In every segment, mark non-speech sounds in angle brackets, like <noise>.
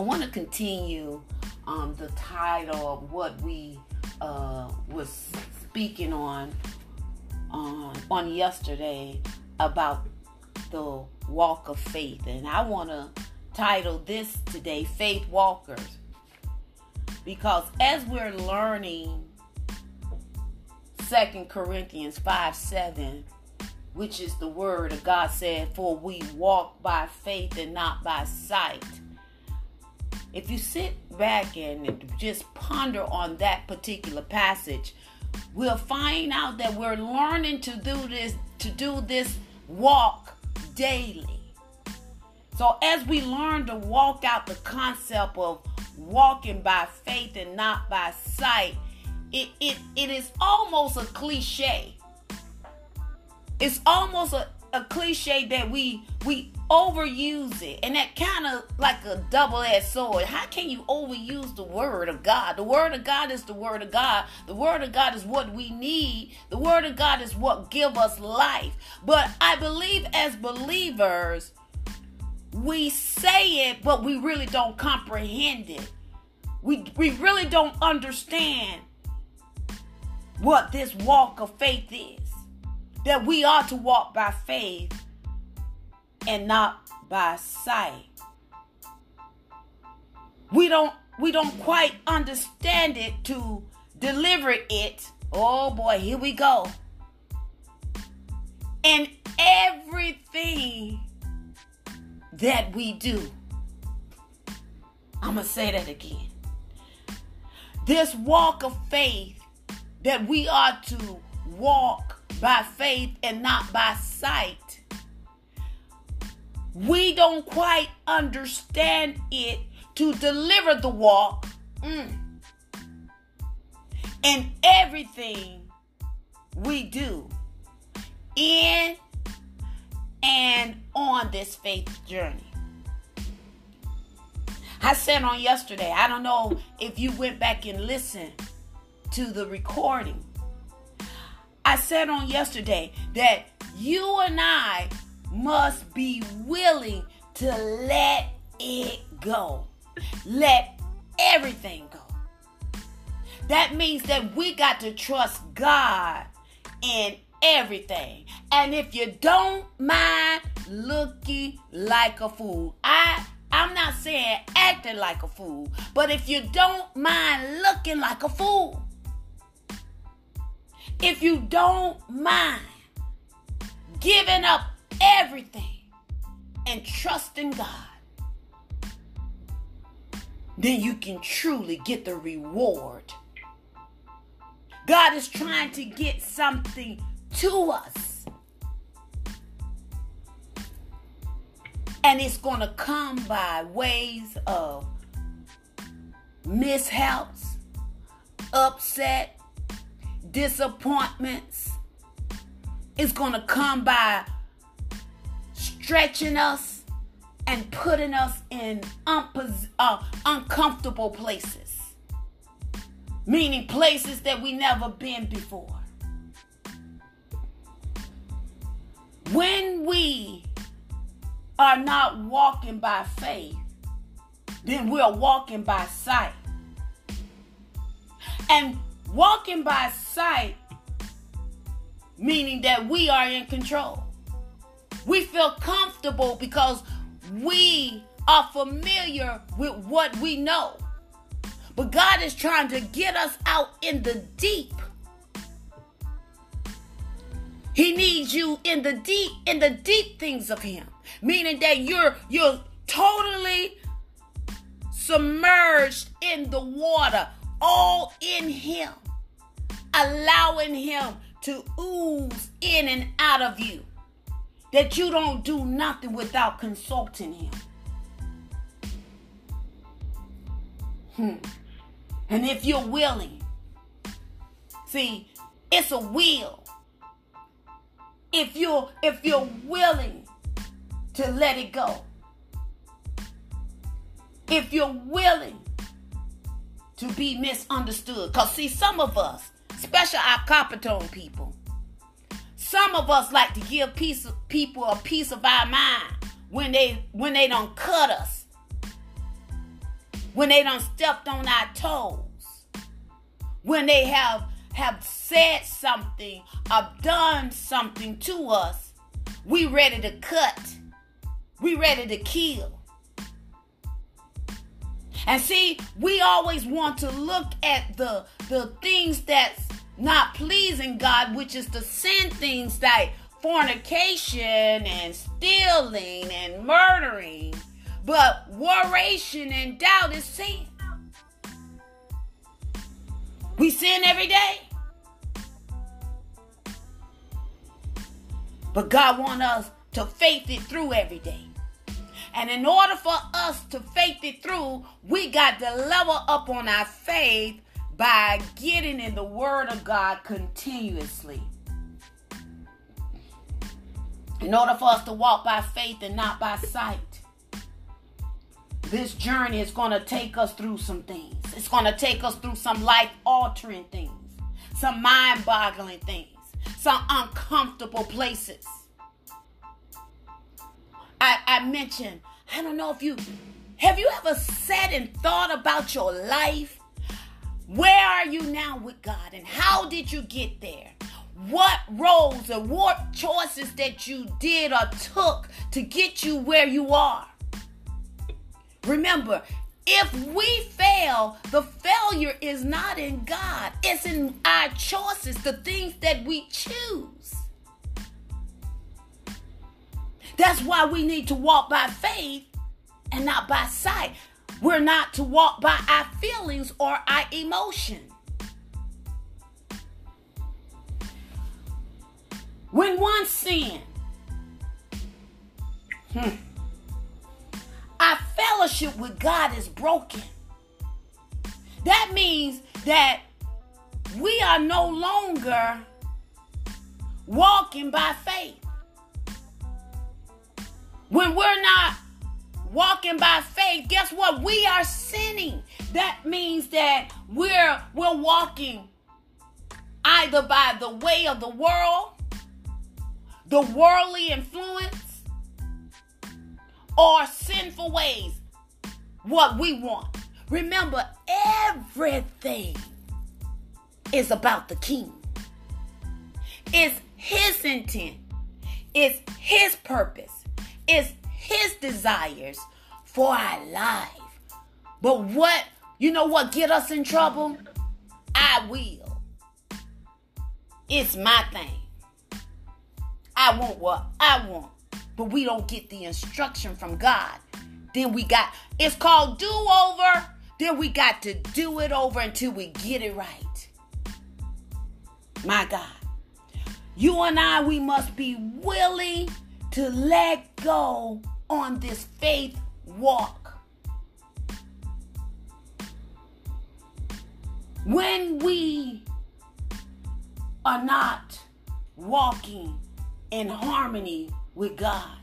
I want to continue um, the title of what we uh, was speaking on on on yesterday about the walk of faith, and I want to title this today "Faith Walkers," because as we're learning Second Corinthians five seven which is the word of God said, For we walk by faith and not by sight. If you sit back and just ponder on that particular passage, we'll find out that we're learning to do this to do this walk daily. So as we learn to walk out the concept of walking by faith and not by sight, it, it, it is almost a cliche it's almost a, a cliche that we we overuse it. And that kind of like a double-edged sword. How can you overuse the word of god? The word of god is the word of god. The word of god is what we need. The word of god is what give us life. But i believe as believers we say it but we really don't comprehend it. We we really don't understand what this walk of faith is. That we are to walk by faith and not by sight. We don't we don't quite understand it to deliver it. Oh boy, here we go. And everything that we do. I'm going to say that again. This walk of faith that we are to walk by faith and not by sight. We don't quite understand it to deliver the walk. Mm. And everything we do in and on this faith journey. I said on yesterday, I don't know if you went back and listened to the recording, I said on yesterday that you and I must be willing to let it go. Let everything go. That means that we got to trust God in everything. And if you don't mind looking like a fool, I I'm not saying acting like a fool, but if you don't mind looking like a fool, if you don't mind giving up everything and trust in God, then you can truly get the reward. God is trying to get something to us. And it's going to come by ways of mishaps, upset, disappointments It's going to come by stretching us and putting us in uh, uncomfortable places. Meaning places that we never been before. When we are not walking by faith, then we're walking by sight. And Walking by sight, meaning that we are in control. We feel comfortable because we are familiar with what we know. But God is trying to get us out in the deep. He needs you in the deep, in the deep things of Him, meaning that you're you're totally submerged in the water, all in Him allowing Him to ooze in and out of you. That you don't do nothing without consulting Him. Hmm. And if you're willing, see, it's a will. If you're if you're willing to let it go. If you're willing to be misunderstood. Because see, some of us, especially our Coppertone people. Some of us like to give piece of, people a piece of our mind when they when they don't cut us. when they don't stepped on our toes, when they have have said something have done something to us, we ready to cut. We ready to kill. And see, we always want to look at the the things that's not pleasing God, which is the sin things like fornication and stealing and murdering. But warration and doubt is sin. We sin every day. But God wants us to faith it through every day. And in order for us to faith it through, we got to level up on our faith by getting in the Word of God continuously. In order for us to walk by faith and not by sight, this journey is going to take us through some things. It's going to take us through some life altering things, some mind boggling things, some uncomfortable places. I, I mentioned, I don't know if you have you ever sat and thought about your life? Where are you now with God and how did you get there? What roles or what choices that you did or took to get you where you are? Remember, if we fail, the failure is not in God, it's in our choices, the things that we choose. That's why we need to walk by faith and not by sight. We're not to walk by our feelings or our emotion. When one sin, hmm, our fellowship with God is broken. That means that we are no longer walking by faith. When we're not walking by faith, guess what? We are sinning. That means that we're we're walking either by the way of the world, the worldly influence, or sinful ways. What we want. Remember, everything is about the king. It's his intent. It's his purpose. It's his desires for our life. But what, you know what get us in trouble? I will. It's my thing. I want what I want. But we don't get the instruction from God. Then we got, it's called do over. Then we got to do it over until we get it right. My God. You and I, we must be willing to let go on this faith walk. When we are not walking in harmony with God,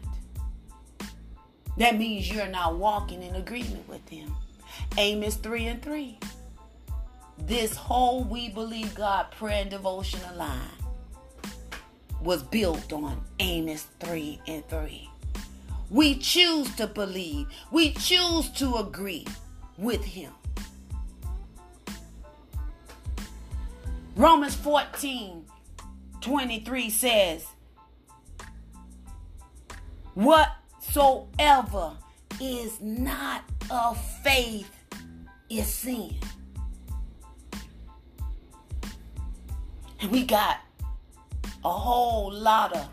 that means you're not walking in agreement with Him. Amos 3 and 3. This whole We Believe God prayer and devotional line was built on Amos 3 and 3. We choose to believe, we choose to agree with Him. Romans 14 23 says, Whatsoever is not of faith is sin. And we got a whole lot of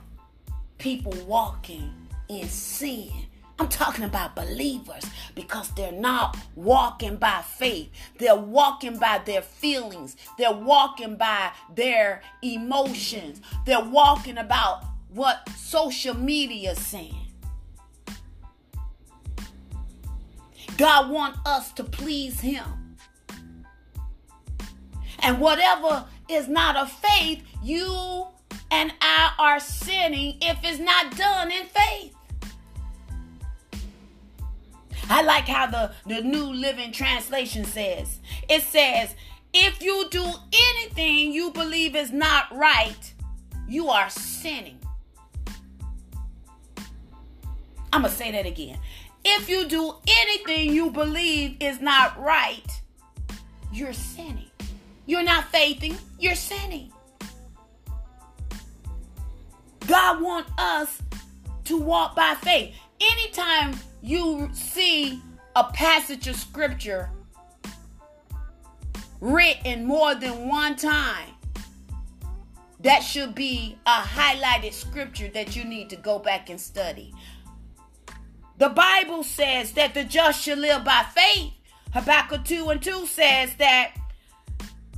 people walking in sin. I'm talking about believers because they're not walking by faith. They're walking by their feelings. They're walking by their emotions. They're walking about what social media is saying. God wants us to please him. And whatever is not of faith, you and I are sinning if it's not done in faith. I like how the, the New Living Translation says it says, if you do anything you believe is not right, you are sinning. I'm going to say that again. if you do anything you believe is not right, you're sinning. You're not faithing, you're sinning. God wants us to walk by faith. Anytime you see a passage of scripture written more than one time, that should be a highlighted scripture that you need to go back and study. The Bible says that the just shall live by faith. Habakkuk 2 and 2 says that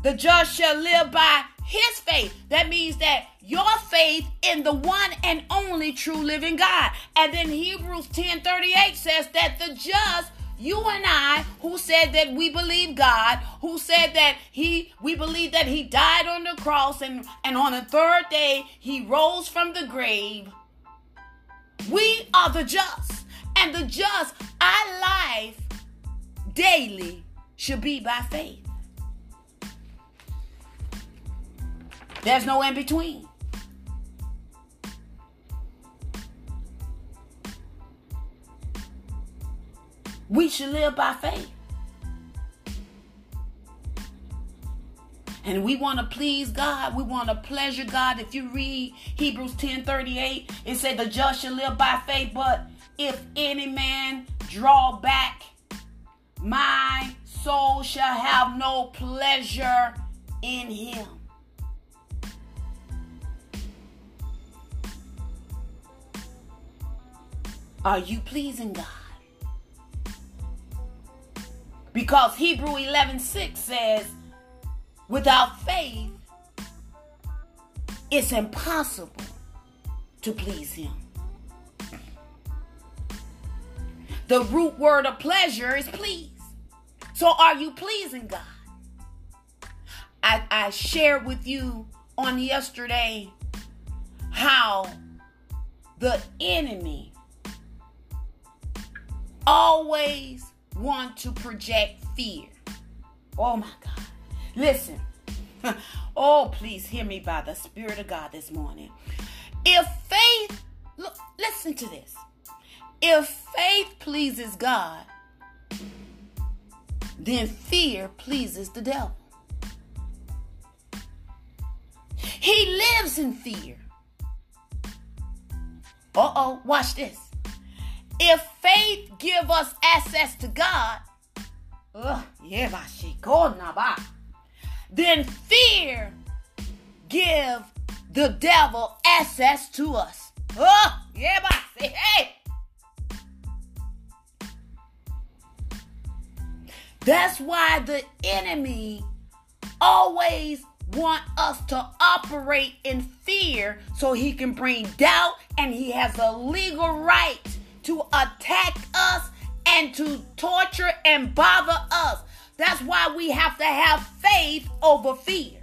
the just shall live by his faith. That means that your faith in the one and only true living God. And then Hebrews 10 38 says that the just you and I who said that we believe God, who said that he we believe that he died on the cross and and on the third day he rose from the grave. We are the just. And the just our life daily should be by faith. There's no in between. We should live by faith. And we want to please God. We want to pleasure God. If you read Hebrews 10 38, it said, The just shall live by faith. But if any man draw back, my soul shall have no pleasure in him. Are you pleasing God? Because Hebrew 11 6 says, without faith, it's impossible to please Him. The root word of pleasure is please. So are you pleasing God? I, I shared with you on yesterday how the enemy always want to project fear. Oh my God. Listen. <laughs> oh, please hear me by the Spirit of God this morning. If faith, look, listen to this. If faith pleases God, then fear pleases the devil. He lives in fear. Uh oh, watch this. If faith give us access to God, then fear give the devil access to us. That's why the enemy always want us to operate in fear so he can bring doubt and he has a legal right to attack us and to torture and bother us. That's why we have to have faith over fear.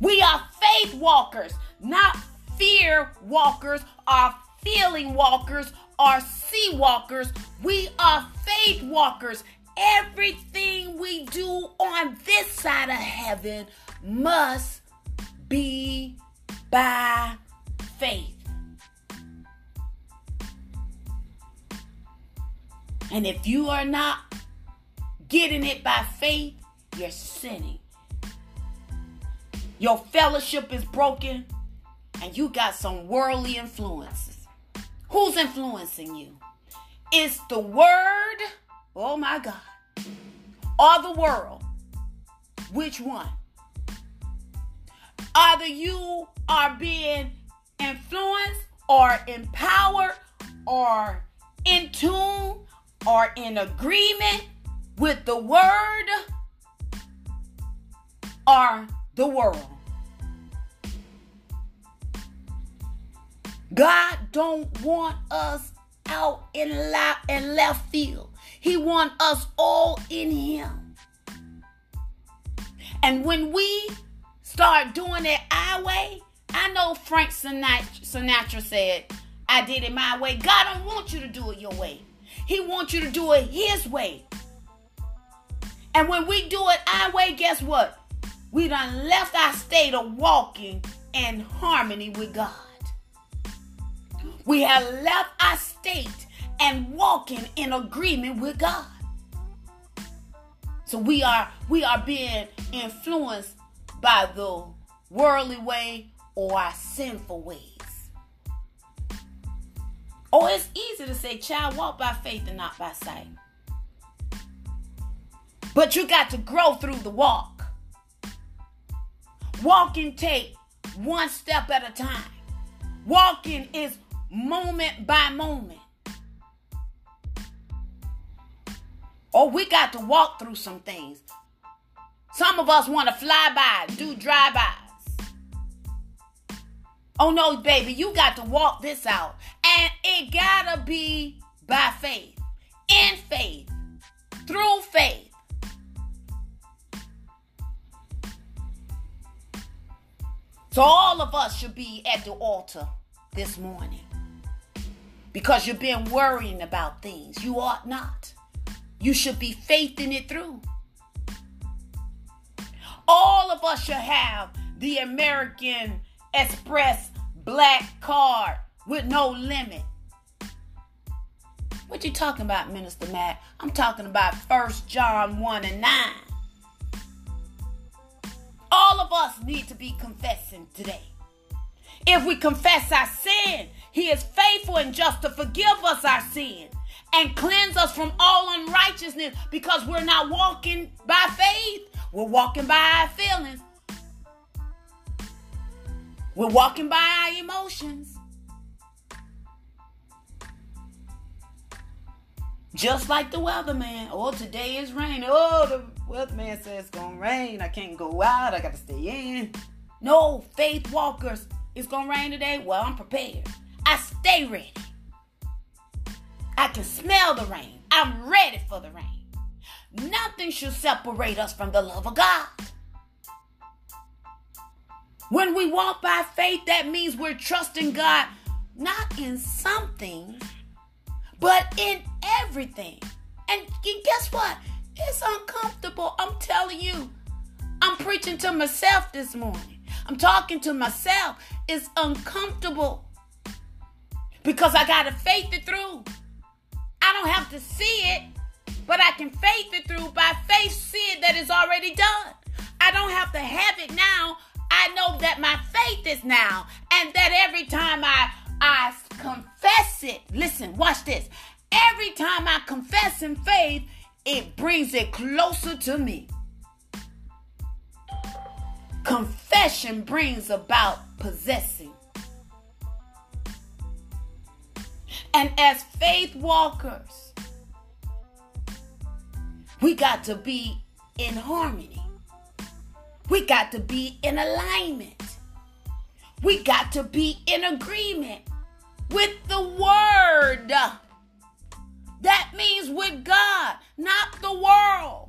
We are faith walkers, not fear walkers, or feeling walkers, or sea walkers. We are faith walkers. Everything we do on this side of heaven must be by faith. And if you are not getting it by faith, you're sinning. Your fellowship is broken and you got some worldly influences. Who's influencing you? Is the word, oh my God, or the world? Which one? Either you are being influenced or empowered or in tune or in agreement with the word or the world. God don't want us out in, la- in left field. He want us all in him. And when we start doing it our way, I know Frank Sinatra, said, I did it my way. God don't want you to do it your way. He wants you to do it his way. And when we do it our way, guess what? We done left our state of walking in harmony with God. We have left our state and walking in agreement with God. So we are we are being influenced by the worldly way or our sinful ways. Oh, it's easy to say, child, walk by faith and not by sight. But you got to grow through the walk. Walking take one step at a time. Walking is moment by moment. Or oh, we got to walk through some things. Some of us want to fly by, do drive-bys. Oh no, baby, you got to walk this out. And it gotta be by faith, in faith, through faith. So all of us should be at the altar this morning. Because you've been worrying about things. You ought not. You should be faithing it through. All of us should have the American Express black card with no limit. What you talking about, Minister Mack? I'm talking about First John 1 and 9. All of us need to be confessing today. If we confess our sin, He is faithful and just to forgive us our sin and cleanse us from all unrighteousness because we're not walking by faith. We're walking by our feelings. We're walking by our emotions. Just like the weatherman. Oh, today is rain. Oh, the weatherman says it's gonna rain. I can't go out. I gotta stay in. No, faith walkers. It's gonna rain today. Well, I'm prepared. I stay ready. I can smell the rain. I'm ready for the rain. Nothing should separate us from the love of God. When we walk by faith, that means we're trusting God not in something, but in everything. And guess what? It's uncomfortable. I'm telling you. I'm preaching to myself this morning. I'm talking to myself. It's uncomfortable because I got to faith it through. I don't have to see it, but I can faith it through. By faith, see it that is already done. I don't have to have it now. I know that my faith is now, and that every time I I confess it, listen, watch this. Every time I confess in faith, it brings it closer to me. Confession brings about possessing. And as faith walkers, we got to be in harmony. We got to be in alignment. We got to be in agreement with the word. That means with God, not the world.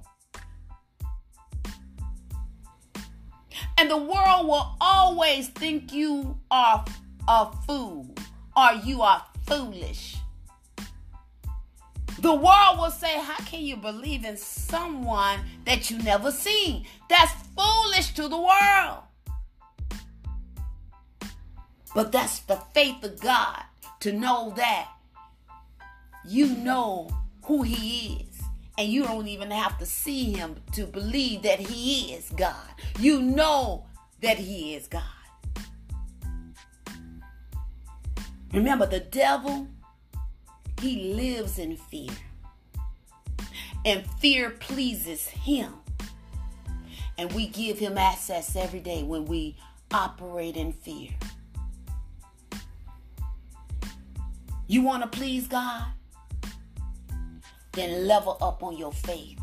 And the world will always think you are a fool or you are foolish. The world will say, How can you believe in someone that you never seen? That's foolish to the world. But that's the faith of God to know that you know who He is. And you don't even have to see Him to believe that He is God. You know that He is God. Remember, the devil, he lives in fear. And fear pleases him. And we give him access every day when we operate in fear. You want to please God? Then level up on your faith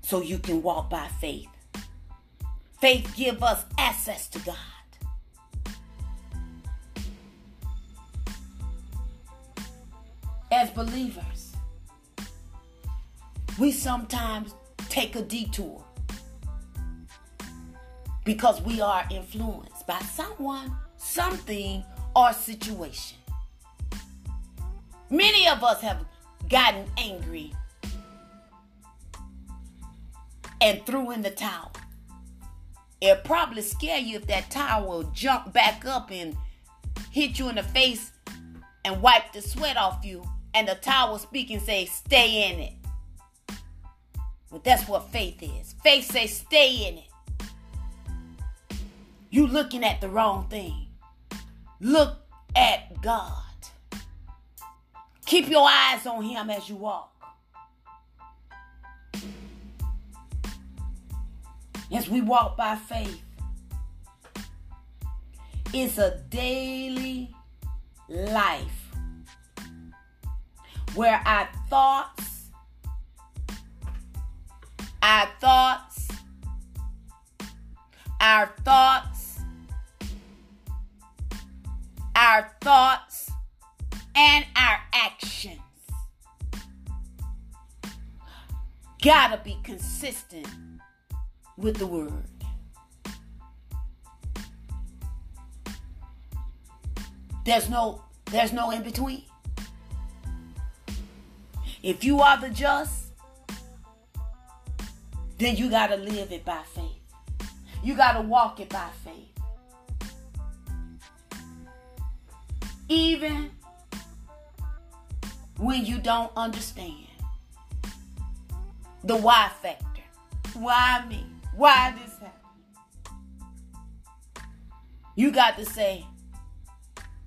so you can walk by faith. Faith give us access to God. as believers, we sometimes take a detour because we are influenced by someone, something, or situation. Many of us have gotten angry and threw in the towel. It'll probably scare you if that towel will jump back up and hit you in the face and wipe the sweat off you, and the towel speak and say, stay in it. But that's what faith is. Faith says, stay in it. You looking at the wrong thing. Look at God. Keep your eyes on Him as you walk. As we walk by faith, it's a daily life where our thoughts, our thoughts, our thoughts, thoughts, and our actions gotta be consistent with the word. There's no there's no in between. If you are the just, then you got to live it by faith. You got to walk it by faith. Even when you don't understand the why factor. Why me? Why this happened? You got to say,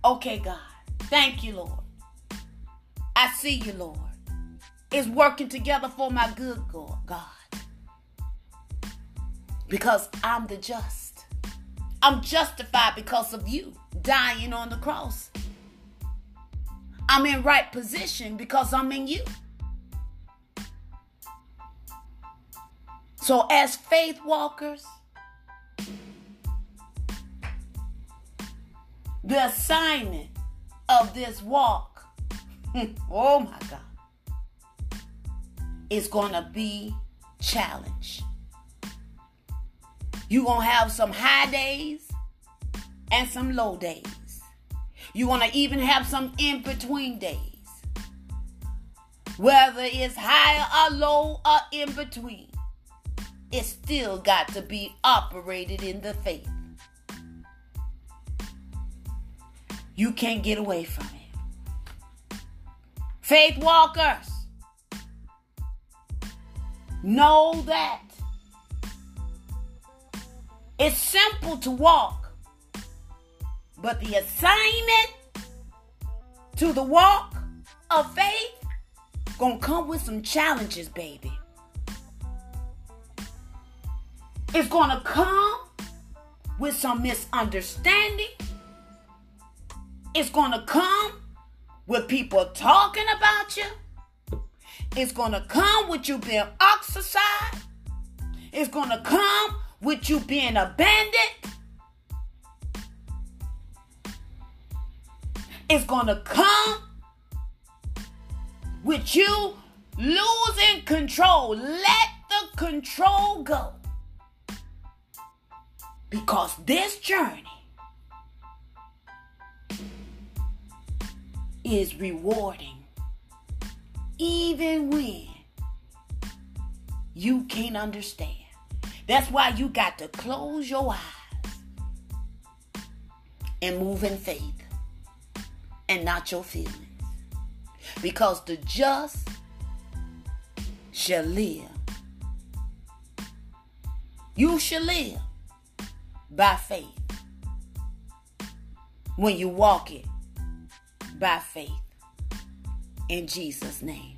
okay, God, thank you, Lord. I see you, Lord. It's working together for my good, God. Because I'm the just. I'm justified because of you dying on the cross. I'm in right position because I'm in you. So, as faith walkers, the assignment of this walk, <laughs> oh my God, is going to be challenge. You're going to have some high days and some low days. You're going to even have some in between days. Whether it's high or low or in between it still got to be operated in the faith. You can't get away from it. Faith walkers, know that it's simple to walk, but the assignment to the walk of faith gonna come with some challenges, baby. It's to come with some misunderstanding. It's to come with people talking about you. It's to come with you being ostracized. It's to come with you being abandoned. It's going to come with you losing control. Let the control go. Because this journey is rewarding even when you can't understand. That's why you got to close your eyes and move in faith and not your feelings. Because the just shall live. You shall live by faith. When you walk it by faith. In Jesus' name.